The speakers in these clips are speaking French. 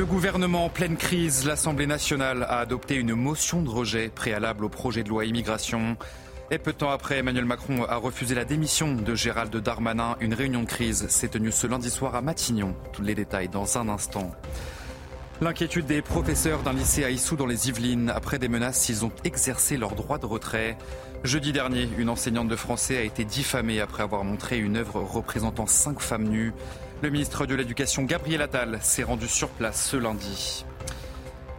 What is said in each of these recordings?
Le gouvernement en pleine crise, l'Assemblée nationale a adopté une motion de rejet préalable au projet de loi immigration. Et peu de temps après, Emmanuel Macron a refusé la démission de Gérald Darmanin. Une réunion de crise s'est tenue ce lundi soir à Matignon. Tous les détails dans un instant. L'inquiétude des professeurs d'un lycée à Issou dans les Yvelines après des menaces s'ils ont exercé leur droit de retrait. Jeudi dernier, une enseignante de français a été diffamée après avoir montré une œuvre représentant cinq femmes nues. Le ministre de l'Éducation, Gabriel Attal, s'est rendu sur place ce lundi.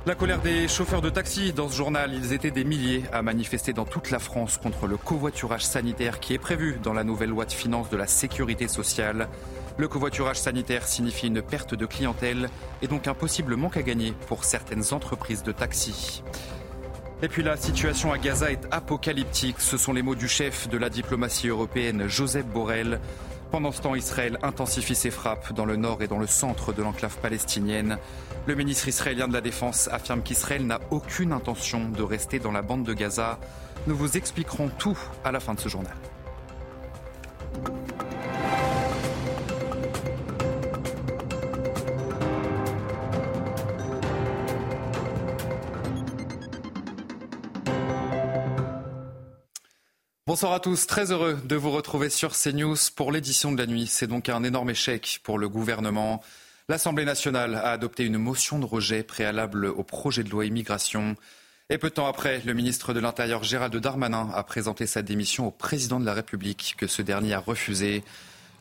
La colère des chauffeurs de taxi dans ce journal, ils étaient des milliers à manifester dans toute la France contre le covoiturage sanitaire qui est prévu dans la nouvelle loi de finances de la sécurité sociale. Le covoiturage sanitaire signifie une perte de clientèle et donc un possible manque à gagner pour certaines entreprises de taxi. Et puis la situation à Gaza est apocalyptique, ce sont les mots du chef de la diplomatie européenne, Joseph Borrell. Pendant ce temps, Israël intensifie ses frappes dans le nord et dans le centre de l'enclave palestinienne. Le ministre israélien de la Défense affirme qu'Israël n'a aucune intention de rester dans la bande de Gaza. Nous vous expliquerons tout à la fin de ce journal. Bonsoir à tous, très heureux de vous retrouver sur CNews pour l'édition de la nuit. C'est donc un énorme échec pour le gouvernement. L'Assemblée nationale a adopté une motion de rejet préalable au projet de loi immigration. Et peu de temps après, le ministre de l'Intérieur Gérald Darmanin a présenté sa démission au président de la République, que ce dernier a refusé.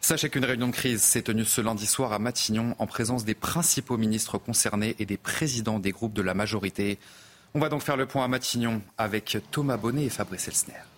Sachez qu'une réunion de crise s'est tenue ce lundi soir à Matignon en présence des principaux ministres concernés et des présidents des groupes de la majorité. On va donc faire le point à Matignon avec Thomas Bonnet et Fabrice Elsner.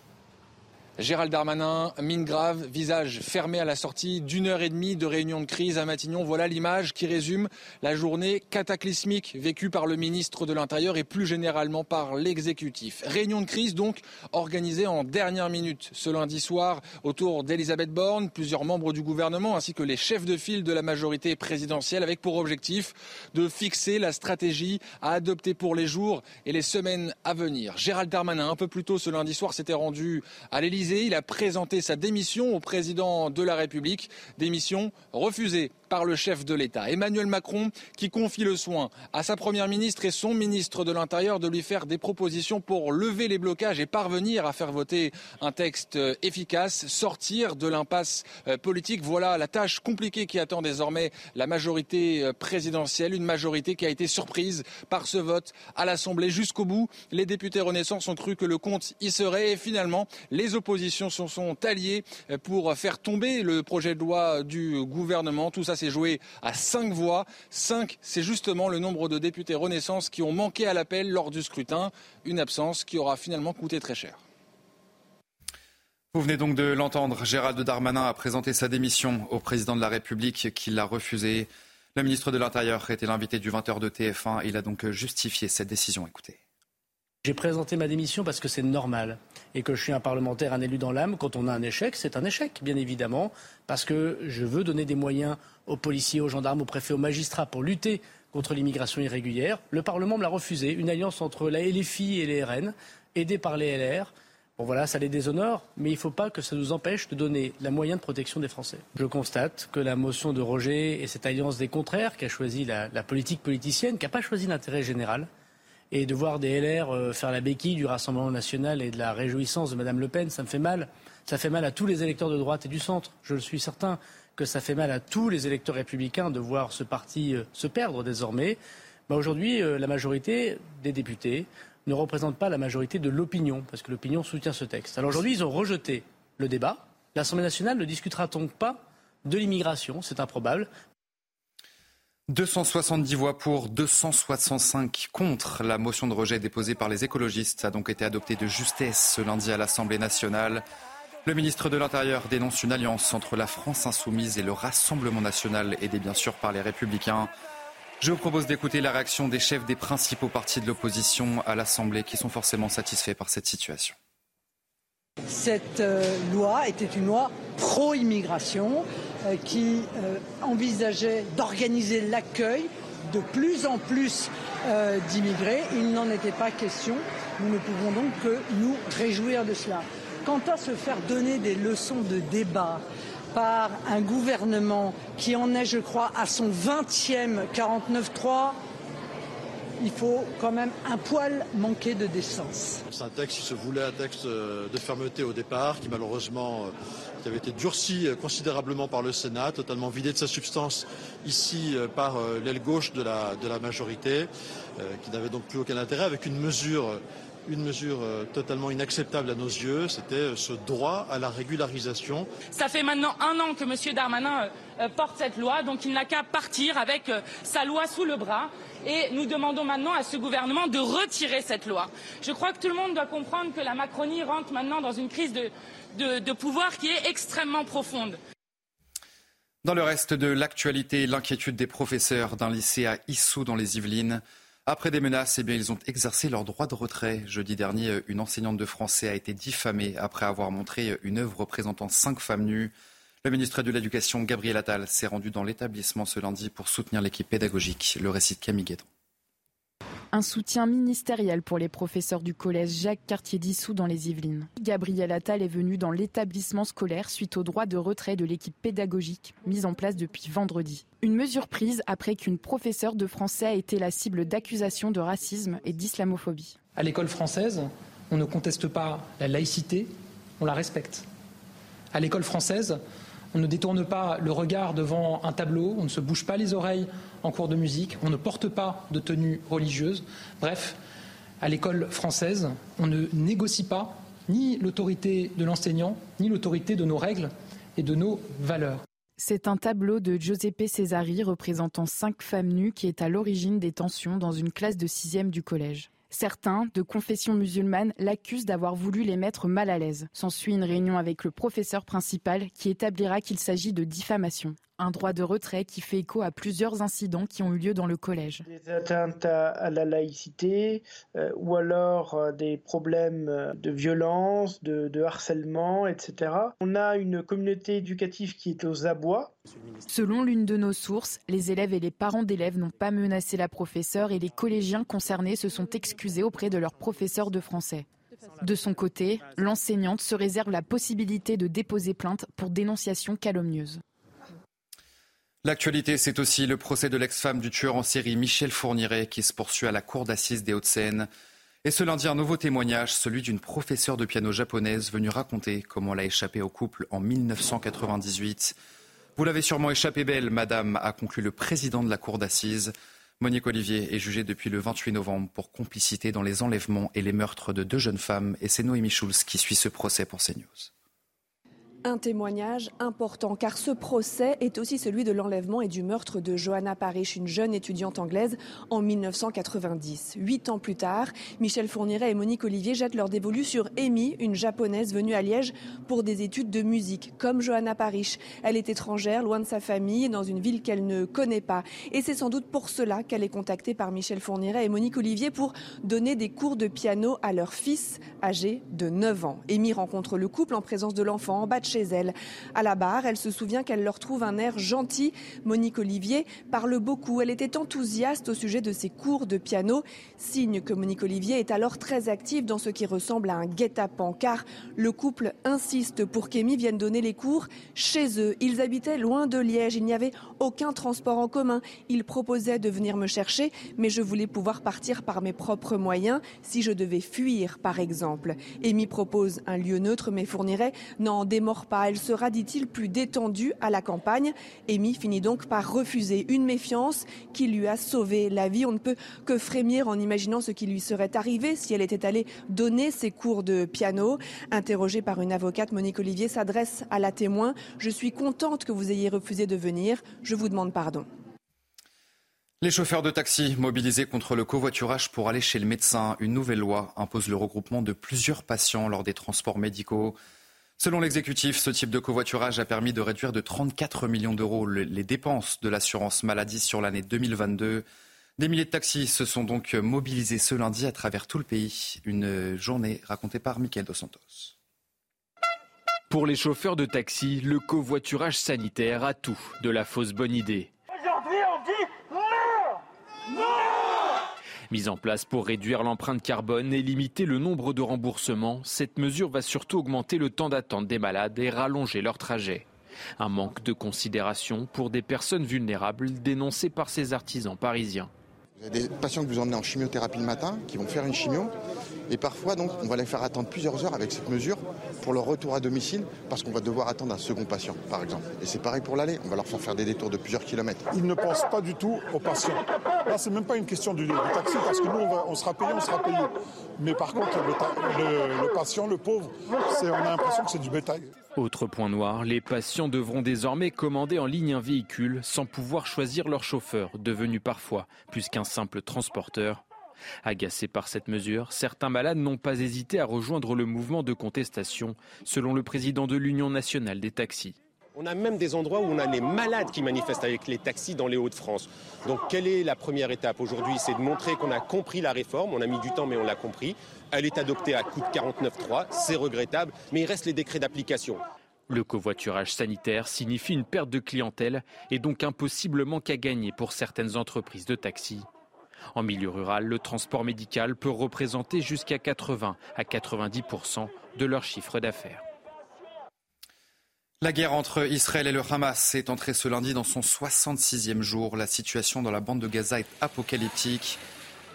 Gérald Darmanin, mine grave, visage fermé à la sortie d'une heure et demie de réunion de crise à Matignon. Voilà l'image qui résume la journée cataclysmique vécue par le ministre de l'Intérieur et plus généralement par l'exécutif. Réunion de crise donc organisée en dernière minute ce lundi soir autour d'Elisabeth Borne, plusieurs membres du gouvernement ainsi que les chefs de file de la majorité présidentielle avec pour objectif de fixer la stratégie à adopter pour les jours et les semaines à venir. Gérald Darmanin, un peu plus tôt ce lundi soir, s'était rendu à l'Élysée il a présenté sa démission au président de la République. Démission refusée par le chef de l'État. Emmanuel Macron qui confie le soin à sa première ministre et son ministre de l'Intérieur de lui faire des propositions pour lever les blocages et parvenir à faire voter un texte efficace, sortir de l'impasse euh, politique. Voilà la tâche compliquée qui attend désormais la majorité euh, présidentielle, une majorité qui a été surprise par ce vote à l'Assemblée jusqu'au bout. Les députés Renaissance ont cru que le compte y serait et finalement les oppositions se sont alliées euh, pour faire tomber le projet de loi du gouvernement. Tout ça s'est joué à cinq voix. Cinq, c'est justement le nombre de députés Renaissance qui ont manqué à l'appel lors du scrutin. Une absence qui aura finalement coûté très cher. Vous venez donc de l'entendre. Gérald Darmanin a présenté sa démission au président de la République qui l'a refusé. Le ministre de l'Intérieur était l'invité du 20h de TF1. Il a donc justifié cette décision. Écoutez. J'ai présenté ma démission parce que c'est normal et que je suis un parlementaire, un élu dans l'âme. Quand on a un échec, c'est un échec, bien évidemment, parce que je veux donner des moyens aux policiers, aux gendarmes, aux préfets, aux magistrats pour lutter contre l'immigration irrégulière. Le Parlement me l'a refusé. Une alliance entre la LFI et les RN, aidée par les LR. Bon voilà, ça les déshonore, mais il ne faut pas que ça nous empêche de donner la moyen de protection des Français. Je constate que la motion de rejet et cette alliance des contraires qui a choisi la politique politicienne, qui n'a pas choisi l'intérêt général, et de voir des LR euh, faire la béquille du Rassemblement national et de la réjouissance de Mme Le Pen, ça me fait mal. Ça fait mal à tous les électeurs de droite et du centre. Je le suis certain que ça fait mal à tous les électeurs républicains de voir ce parti euh, se perdre désormais. Bah, Aujourd'hui, euh, la majorité des députés ne représente pas la majorité de l'opinion, parce que l'opinion soutient ce texte. Alors aujourd'hui, ils ont rejeté le débat. L'Assemblée nationale ne discutera donc pas de l'immigration, c'est improbable, 270 voix pour, 265 contre. La motion de rejet déposée par les écologistes a donc été adoptée de justesse ce lundi à l'Assemblée nationale. Le ministre de l'Intérieur dénonce une alliance entre la France insoumise et le Rassemblement national, aidé bien sûr par les Républicains. Je vous propose d'écouter la réaction des chefs des principaux partis de l'opposition à l'Assemblée qui sont forcément satisfaits par cette situation. Cette euh, loi était une loi pro-immigration qui euh, envisageait d'organiser l'accueil de plus en plus d'immigrés. Il n'en était pas question. Nous ne pouvons donc que nous réjouir de cela. Quant à se faire donner des leçons de débat par un gouvernement qui en est, je crois, à son 20e 49-3, il faut quand même un poil manquer de décence. C'est un texte qui se voulait un texte euh, de fermeté au départ, qui malheureusement euh, avait été durci euh, considérablement par le Sénat, totalement vidé de sa substance ici par l'aile gauche de la majorité, qui n'avait donc plus aucun intérêt, avec une mesure une mesure euh, totalement inacceptable à nos yeux, c'était euh, ce droit à la régularisation. Ça fait maintenant un an que M. Darmanin euh, porte cette loi, donc il n'a qu'à partir avec sa loi sous le bras. Et nous demandons maintenant à ce gouvernement de retirer cette loi. Je crois que tout le monde doit comprendre que la Macronie rentre maintenant dans une crise de, de pouvoir qui est extrêmement profonde. Dans le reste de l'actualité, l'inquiétude des professeurs d'un lycée à Issou dans les Yvelines. Après des menaces, eh bien, ils ont exercé leur droit de retrait. Jeudi dernier, une enseignante de français a été diffamée après avoir montré une œuvre représentant cinq femmes nues. Le ministre de l'Éducation, Gabriel Attal, s'est rendu dans l'établissement ce lundi pour soutenir l'équipe pédagogique. Le récit de Camille Guédon. Un soutien ministériel pour les professeurs du collège Jacques Cartier d'Issou dans les Yvelines. Gabriel Attal est venu dans l'établissement scolaire suite au droit de retrait de l'équipe pédagogique mise en place depuis vendredi. Une mesure prise après qu'une professeure de français a été la cible d'accusations de racisme et d'islamophobie. À l'école française, on ne conteste pas la laïcité, on la respecte. À l'école française, on ne détourne pas le regard devant un tableau, on ne se bouge pas les oreilles en cours de musique, on ne porte pas de tenue religieuse. Bref, à l'école française, on ne négocie pas ni l'autorité de l'enseignant, ni l'autorité de nos règles et de nos valeurs. C'est un tableau de Giuseppe Cesari représentant cinq femmes nues qui est à l'origine des tensions dans une classe de sixième du collège. Certains, de confession musulmane, l'accusent d'avoir voulu les mettre mal à l'aise. S'ensuit une réunion avec le professeur principal qui établira qu'il s'agit de diffamation un droit de retrait qui fait écho à plusieurs incidents qui ont eu lieu dans le collège. Des atteintes à, la laïcité euh, ou alors euh, des problèmes euh, de violence, de, de, harcèlement, etc. On a une communauté éducative qui est aux abois. Selon l'une de nos sources, les élèves et les parents d'élèves n'ont pas menacé la professeure et les collégiens concernés se sont excusés auprès de leur professeur de français. De son côté, l'enseignante se réserve la possibilité de déposer plainte pour dénonciation calomnieuse. L'actualité, c'est aussi le procès de l'ex-femme du tueur en série Michel Fourniret qui se poursuit à la cour d'assises des Hauts-de-Seine. Et ce lundi, un nouveau témoignage, celui d'une professeure de piano japonaise venue raconter comment elle a échappé au couple en 1998. Vous l'avez sûrement échappé belle, madame, a conclu le président de la cour d'assises. Monique Olivier est jugée depuis le 28 novembre pour complicité dans les enlèvements et les meurtres de deux jeunes femmes. Et c'est Noémie Schulz qui suit ce procès pour CNews. Un témoignage important car ce procès est aussi celui de l'enlèvement et du meurtre de Johanna Parrish, une jeune étudiante anglaise, en 1990. Huit ans plus tard, Michel Fourniret et Monique Olivier jettent leur dévolu sur Amy, une japonaise venue à Liège pour des études de musique. Comme Johanna Parrish, elle est étrangère, loin de sa famille, dans une ville qu'elle ne connaît pas. Et c'est sans doute pour cela qu'elle est contactée par Michel Fourniret et Monique Olivier pour donner des cours de piano à leur fils âgé de 9 ans. Amy rencontre le couple en présence de l'enfant en bas chez elle. À la barre, elle se souvient qu'elle leur trouve un air gentil. Monique Olivier parle beaucoup. Elle était enthousiaste au sujet de ses cours de piano, signe que Monique Olivier est alors très active dans ce qui ressemble à un guet-apens, car le couple insiste pour qu'Amy vienne donner les cours chez eux. Ils habitaient loin de Liège, il n'y avait aucun transport en commun. Ils proposaient de venir me chercher, mais je voulais pouvoir partir par mes propres moyens si je devais fuir, par exemple. Amy propose un lieu neutre, mais fournirait n'en démord Elle sera, dit-il, plus détendue à la campagne. Amy finit donc par refuser une méfiance qui lui a sauvé la vie. On ne peut que frémir en imaginant ce qui lui serait arrivé si elle était allée donner ses cours de piano. Interrogée par une avocate, Monique Olivier s'adresse à la témoin. Je suis contente que vous ayez refusé de venir. Je vous demande pardon. Les chauffeurs de taxi mobilisés contre le covoiturage pour aller chez le médecin. Une nouvelle loi impose le regroupement de plusieurs patients lors des transports médicaux. Selon l'exécutif, ce type de covoiturage a permis de réduire de 34 millions d'euros les dépenses de l'assurance maladie sur l'année 2022. Des milliers de taxis se sont donc mobilisés ce lundi à travers tout le pays. Une journée racontée par Michael Dos Santos. Pour les chauffeurs de taxi, le covoiturage sanitaire a tout de la fausse bonne idée. Aujourd'hui, on dit non Non Mise en place pour réduire l'empreinte carbone et limiter le nombre de remboursements, cette mesure va surtout augmenter le temps d'attente des malades et rallonger leur trajet. Un manque de considération pour des personnes vulnérables dénoncées par ces artisans parisiens. Vous avez des patients que vous emmenez en chimiothérapie le matin, qui vont faire une chimio, et parfois donc on va les faire attendre plusieurs heures avec cette mesure pour leur retour à domicile, parce qu'on va devoir attendre un second patient, par exemple. Et c'est pareil pour l'aller, on va leur faire faire des détours de plusieurs kilomètres. Ils ne pensent pas du tout aux patients. Là, c'est même pas une question du, taxi, parce que nous, on, sera payé, on sera payé. Mais par contre, le patient, le pauvre, on a l'impression que c'est du bétail. Autre point noir, les patients devront désormais commander en ligne un véhicule sans pouvoir choisir leur chauffeur, devenu parfois plus qu'un simple transporteur. Agacés par cette mesure, certains malades n'ont pas hésité à rejoindre le mouvement de contestation, selon le président de l'Union nationale des taxis. On a même des endroits où on a les malades qui manifestent avec les taxis dans les Hauts-de-France. Donc quelle est la première étape aujourd'hui? C'est de montrer qu'on a compris la réforme, on a mis du temps mais on l'a compris. Elle est adoptée à coup de 49.3, c'est regrettable, mais il reste les décrets d'application. Le covoiturage sanitaire signifie une perte de clientèle et donc impossiblement qu'à gagner pour certaines entreprises de taxi. En milieu rural, le transport médical peut représenter jusqu'à 80 à 90% de leur chiffre d'affaires. La guerre entre Israël et le Hamas est entrée ce lundi dans son 66e jour. La situation dans la bande de Gaza est apocalyptique.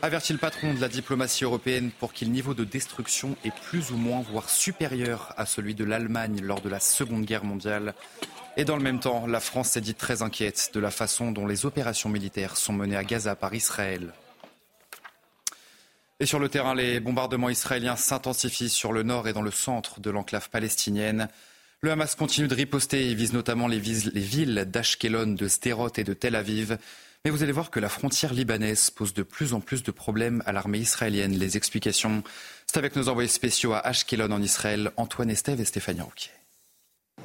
Avertit le patron de la diplomatie européenne pour qu'il niveau de destruction est plus ou moins, voire supérieur à celui de l'Allemagne lors de la Seconde Guerre mondiale. Et dans le même temps, la France s'est dit très inquiète de la façon dont les opérations militaires sont menées à Gaza par Israël. Et sur le terrain, les bombardements israéliens s'intensifient sur le nord et dans le centre de l'enclave palestinienne. Le Hamas continue de riposter et vise notamment les, villes d'Ashkelon, de Sderot et de Tel Aviv. Mais vous allez voir que la frontière libanaise pose de plus en plus de problèmes à l'armée israélienne. Les explications, c'est avec nos envoyés spéciaux à Ashkelon en Israël, Antoine Estève et Stéphanie Rouquier.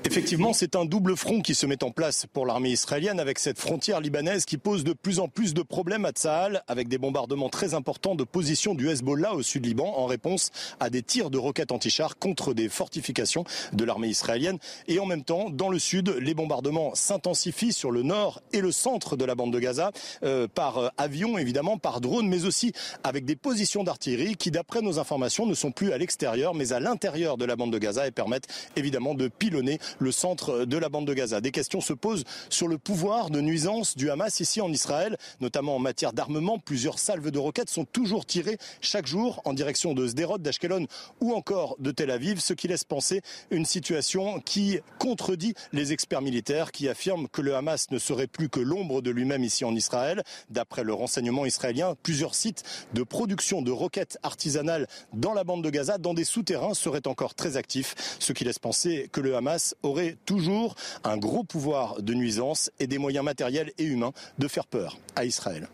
Effectivement, c'est un double front qui se met en place pour l'armée israélienne avec cette frontière libanaise qui pose de plus en plus de problèmes à Tsahal avec des bombardements très importants de positions du Hezbollah au sud Liban en réponse à des tirs de roquettes anti-chars contre des fortifications de l'armée israélienne. Et en même temps, dans le sud, les bombardements s'intensifient sur le nord et le centre de la bande de Gaza euh, par euh, avion évidemment, par drone, mais aussi avec des positions d'artillerie qui, d'après nos informations, ne sont plus à l'extérieur mais à l'intérieur de la bande de Gaza et permettent évidemment de pilonner le centre de la bande de Gaza. Des questions se posent sur le pouvoir de nuisance du Hamas ici en Israël, notamment en matière d'armement. Plusieurs salves de roquettes sont toujours tirées chaque jour en direction de Sderot, d'Ashkelon ou encore de Tel Aviv, ce qui laisse penser une situation qui contredit les experts militaires qui affirment que le Hamas ne serait plus que l'ombre de lui-même ici en Israël. D'après le renseignement israélien, plusieurs sites de production de roquettes artisanales dans la bande de Gaza, dans des souterrains, seraient encore très actifs, ce qui laisse penser que le Hamas aurait toujours un gros pouvoir de nuisance et des moyens matériels et humains de faire peur à Israël.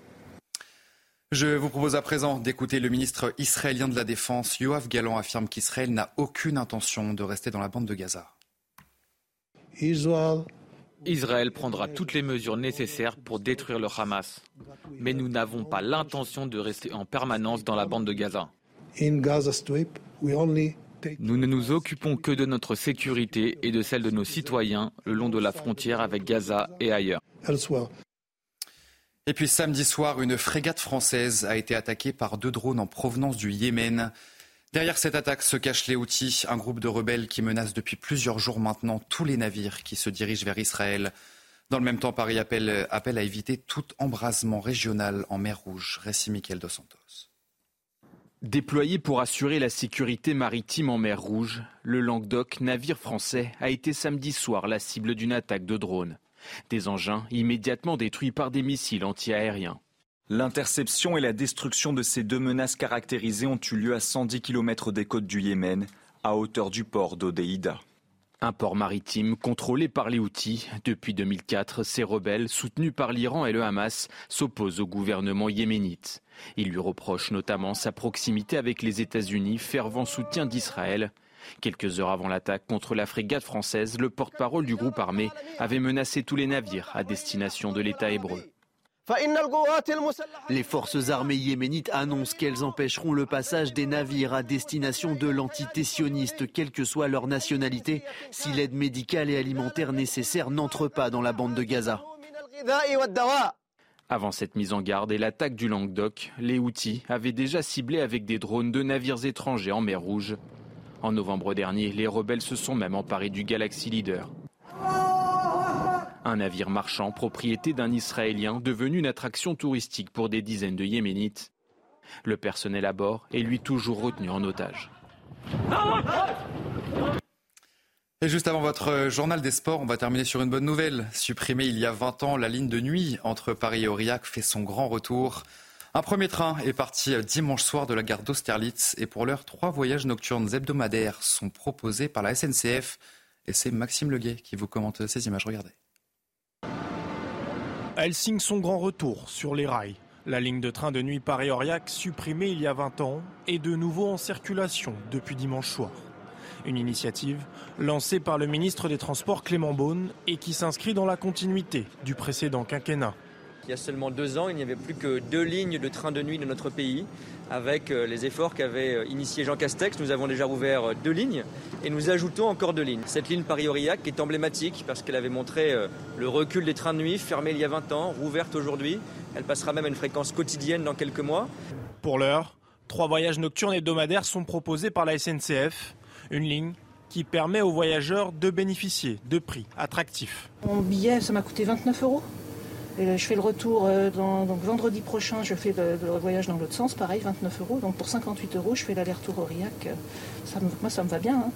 Je vous propose à présent d'écouter le ministre israélien de la Défense. Yoav Gallant affirme qu'Israël n'a aucune intention de rester dans la bande de Gaza. Israël prendra toutes les mesures nécessaires pour détruire le Hamas. Mais nous n'avons pas l'intention de rester en permanence dans la bande de Gaza. Nous ne nous occupons que de notre sécurité et de celle de nos citoyens le long de la frontière avec Gaza et ailleurs. Et puis samedi soir, une frégate française a été attaquée par deux drones en provenance du Yémen. Derrière cette attaque se cachent les Houthis, un groupe de rebelles qui menace depuis plusieurs jours maintenant tous les navires qui se dirigent vers Israël. Dans le même temps, Paris appelle, à éviter tout embrasement régional en mer Rouge. Récit Michael Dos Santos. Déployé pour assurer la sécurité maritime en mer Rouge, le Languedoc, navire français, a été samedi soir la cible d'une attaque de drones. Des engins immédiatement détruits par des missiles antiaériens. L'interception et la destruction de ces deux menaces caractérisées ont eu lieu à 110 km des côtes du Yémen, à hauteur du port d'Odéida. Un port maritime contrôlé par les Houthis. Depuis 2004, ces rebelles, soutenus par l'Iran et le Hamas, s'opposent au gouvernement yéménite. Ils lui reprochent notamment sa proximité avec les États-Unis, fervent soutien d'Israël. Quelques heures avant l'attaque contre la frégate française, le porte-parole du groupe armé avait menacé tous les navires à destination de l'État hébreu. Les forces armées yéménites annoncent qu'elles empêcheront le passage des navires à destination de l'entité sioniste, quelle que soit leur nationalité, si l'aide médicale et alimentaire nécessaire n'entre pas dans la bande de Gaza. Avant cette mise en garde et l'attaque du Languedoc, les Houthis avaient déjà ciblé avec des drones deux navires étrangers en mer Rouge. En novembre dernier, les rebelles se sont même emparés du Galaxy Leader. Un navire marchand propriété d'un Israélien devenu une attraction touristique pour des dizaines de Yéménites. Le personnel à bord est lui toujours retenu en otage. Et juste avant votre journal des sports, on va terminer sur une bonne nouvelle. Supprimée il y a 20 ans, la ligne de nuit entre Paris et Aurillac fait son grand retour. Un premier train est parti dimanche soir de la gare d'Austerlitz et pour l'heure, trois voyages nocturnes hebdomadaires sont proposés par la SNCF. Et c'est Maxime Leguet qui vous commente ces images. Regardez. Elle signe son grand retour sur les rails. La ligne de train de nuit Paris-Aurillac, supprimée il y a 20 ans, est de nouveau en circulation depuis dimanche soir. Une initiative lancée par le ministre des Transports Clément Beaune et qui s'inscrit dans la continuité du précédent quinquennat. Il y a seulement deux ans, il n'y avait plus que deux lignes de train de nuit dans notre pays. Avec euh, les efforts qu'avait euh, initié Jean Castex, nous avons déjà ouvert euh, deux lignes et nous ajoutons encore deux lignes. Cette ligne Paris-Aurillac est emblématique parce qu'elle avait montré le recul des trains de nuit fermés il y a 20 ans, rouverte aujourd'hui. Elle passera même à une fréquence quotidienne dans quelques mois. Pour l'heure, trois voyages nocturnes hebdomadaires sont proposés par la SNCF. Une ligne qui permet aux voyageurs de bénéficier de prix attractifs. Mon billet, ça m'a coûté 29 euros je fais le retour euh, donc vendredi prochain, je fais le, voyage dans l'autre sens, pareil, 29 euros. Donc pour 58 euros, je fais l'aller-retour Aurillac. Ça moi, ça me va bien. Hein.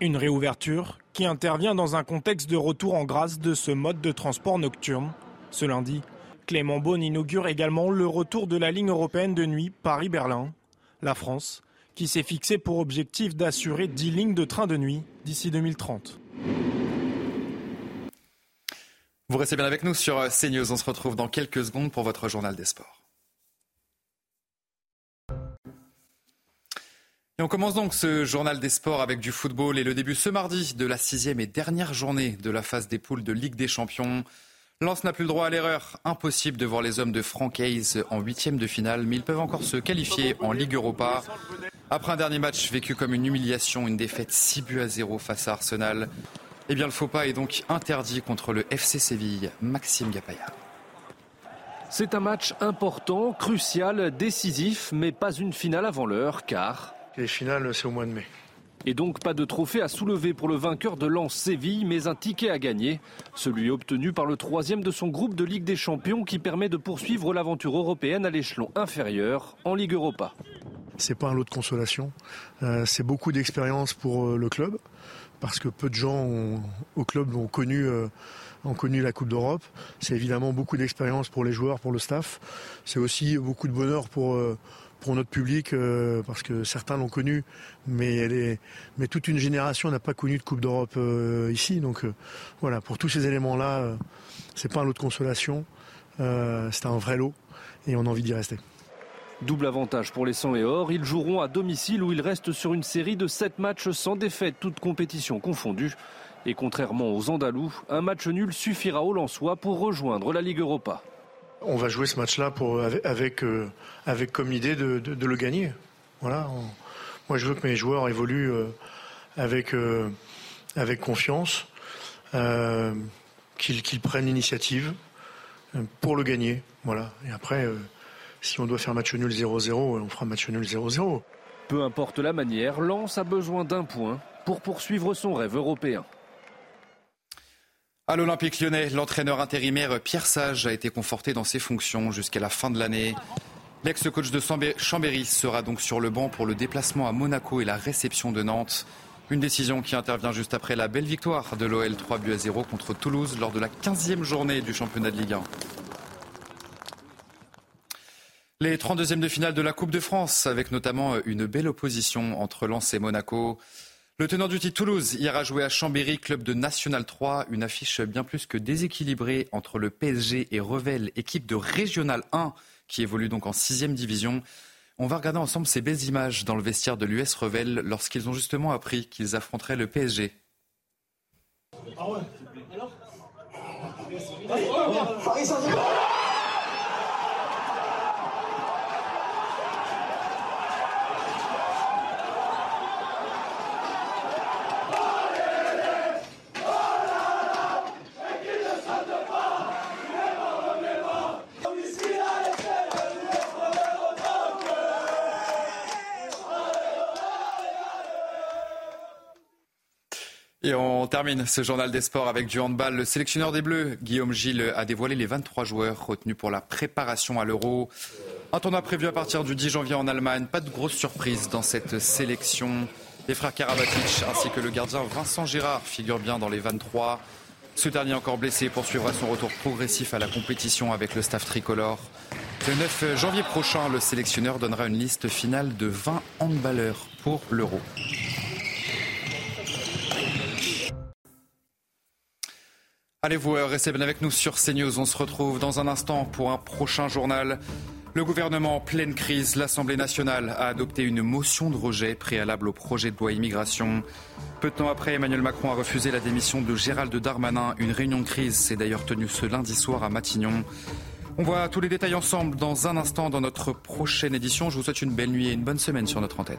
Une réouverture qui intervient dans un contexte de retour en grâce de ce mode de transport nocturne. Ce lundi, Clément Beaune inaugure également le retour de la ligne européenne de nuit Paris-Berlin. La France, qui s'est fixé pour objectif d'assurer 10 lignes de train de nuit d'ici 2030. Vous restez bien avec nous sur euh, CNews. On se retrouve dans quelques secondes pour votre journal des sports. Et on commence donc ce journal des sports avec du football et le début ce mardi de la sixième et dernière journée de la phase des poules de Ligue des Champions. Lens n'a plus le droit à l'erreur. Impossible de voir les hommes de Frank Hayes en huitième de finale, mais ils peuvent encore se qualifier en Ligue Europa. Après un dernier match vécu comme une humiliation, une défaite 6 buts à 0 face à Arsenal. Eh bien, le faux pas est donc interdit contre le FC Séville. Maxime Gapaya. C'est un match important, crucial, décisif, mais pas une finale avant l'heure, car. Les finales, c'est au mois de mai. Et donc pas de trophée à soulever pour le vainqueur de Lens Séville, mais un ticket à gagner. Celui obtenu par le troisième de son groupe de Ligue des Champions qui permet de poursuivre l'aventure européenne à l'échelon inférieur en Ligue Europa. C'est pas un lot de consolation, euh, c'est beaucoup d'expérience pour euh, le club parce que peu de gens au club ont connu, euh, ont connu la Coupe d'Europe. C'est évidemment beaucoup d'expérience pour les joueurs, pour le staff. C'est aussi beaucoup de bonheur pour, euh, pour notre public, euh, parce que certains l'ont connu, mais, mais toute une génération n'a pas connu de Coupe d'Europe ici. Donc voilà, pour tous ces éléments-là, c'est pas un lot de consolation, c'est un vrai lot, et on a envie d'y rester. Double avantage pour les 100 et or. Ils joueront à domicile où ils restent sur une série de 7 matchs sans défaite, toutes compétitions confondues. Et contrairement aux Andalous, un match nul suffira aux Lensois pour rejoindre la Ligue Europa. On va jouer ce match-là euh, avec, comme idée de, le gagner. Voilà. moi, je veux que mes joueurs évoluent euh, avec, euh, avec confiance, qu'ils prennent l'initiative pour le gagner. Voilà. Et après, si on doit faire match nul 0-0, on fera match nul 0-0. Peu importe la manière, Lens a besoin d'un point pour poursuivre son rêve européen. À l'Olympique lyonnais, l'entraîneur intérimaire Pierre Sage a été conforté dans ses fonctions jusqu'à la fin de l'année. L'ex-coach de Chambéry sera donc sur le banc pour le déplacement à Monaco et la réception de Nantes. Une décision qui intervient juste après la belle victoire de l'OL 3 buts à 0 contre Toulouse lors de la 15e journée du championnat de Ligue 1. Les 32e de finale de la Coupe de France, avec notamment une belle opposition entre Lens et Monaco. Le tenant du titre Toulouse ira jouer à Chambéry, club de National 3, une affiche bien plus que déséquilibrée entre le PSG et Revel, équipe de Régional 1 qui évolue donc en 6 division. On va regarder ensemble ces belles images dans le vestiaire de l'US Revel lorsqu'ils ont justement appris qu'ils affronteraient le PSG. Ah ouais Alors on termine ce journal des sports avec du handball. Le sélectionneur des Bleus, Guillaume Gilles, a dévoilé les 23 joueurs retenus pour la préparation à l'Euro. Un tournoi prévu à partir du 10 janvier en Allemagne. Pas de grosse surprise dans cette sélection. Les frères Karabatic ainsi que le gardien Vincent Girard figurent bien dans les 23. Ce dernier encore blessé poursuivra son retour progressif à la compétition avec le staff tricolore. Le 9 janvier prochain, le sélectionneur donnera une liste finale de 20 handballeurs pour l'Euro. Allez, vous euh, restez bien avec nous sur CNews. On se retrouve dans un instant pour un prochain journal. Le gouvernement en pleine crise, l'Assemblée nationale a adopté une motion de rejet préalable au projet de loi immigration. Peu de temps après, Emmanuel Macron a refusé la démission de Gérald Darmanin. Une réunion de crise s'est d'ailleurs tenue ce lundi soir à Matignon. On voit tous les détails ensemble dans un instant dans notre prochaine édition. Je vous souhaite une belle nuit et une bonne semaine sur notre antenne.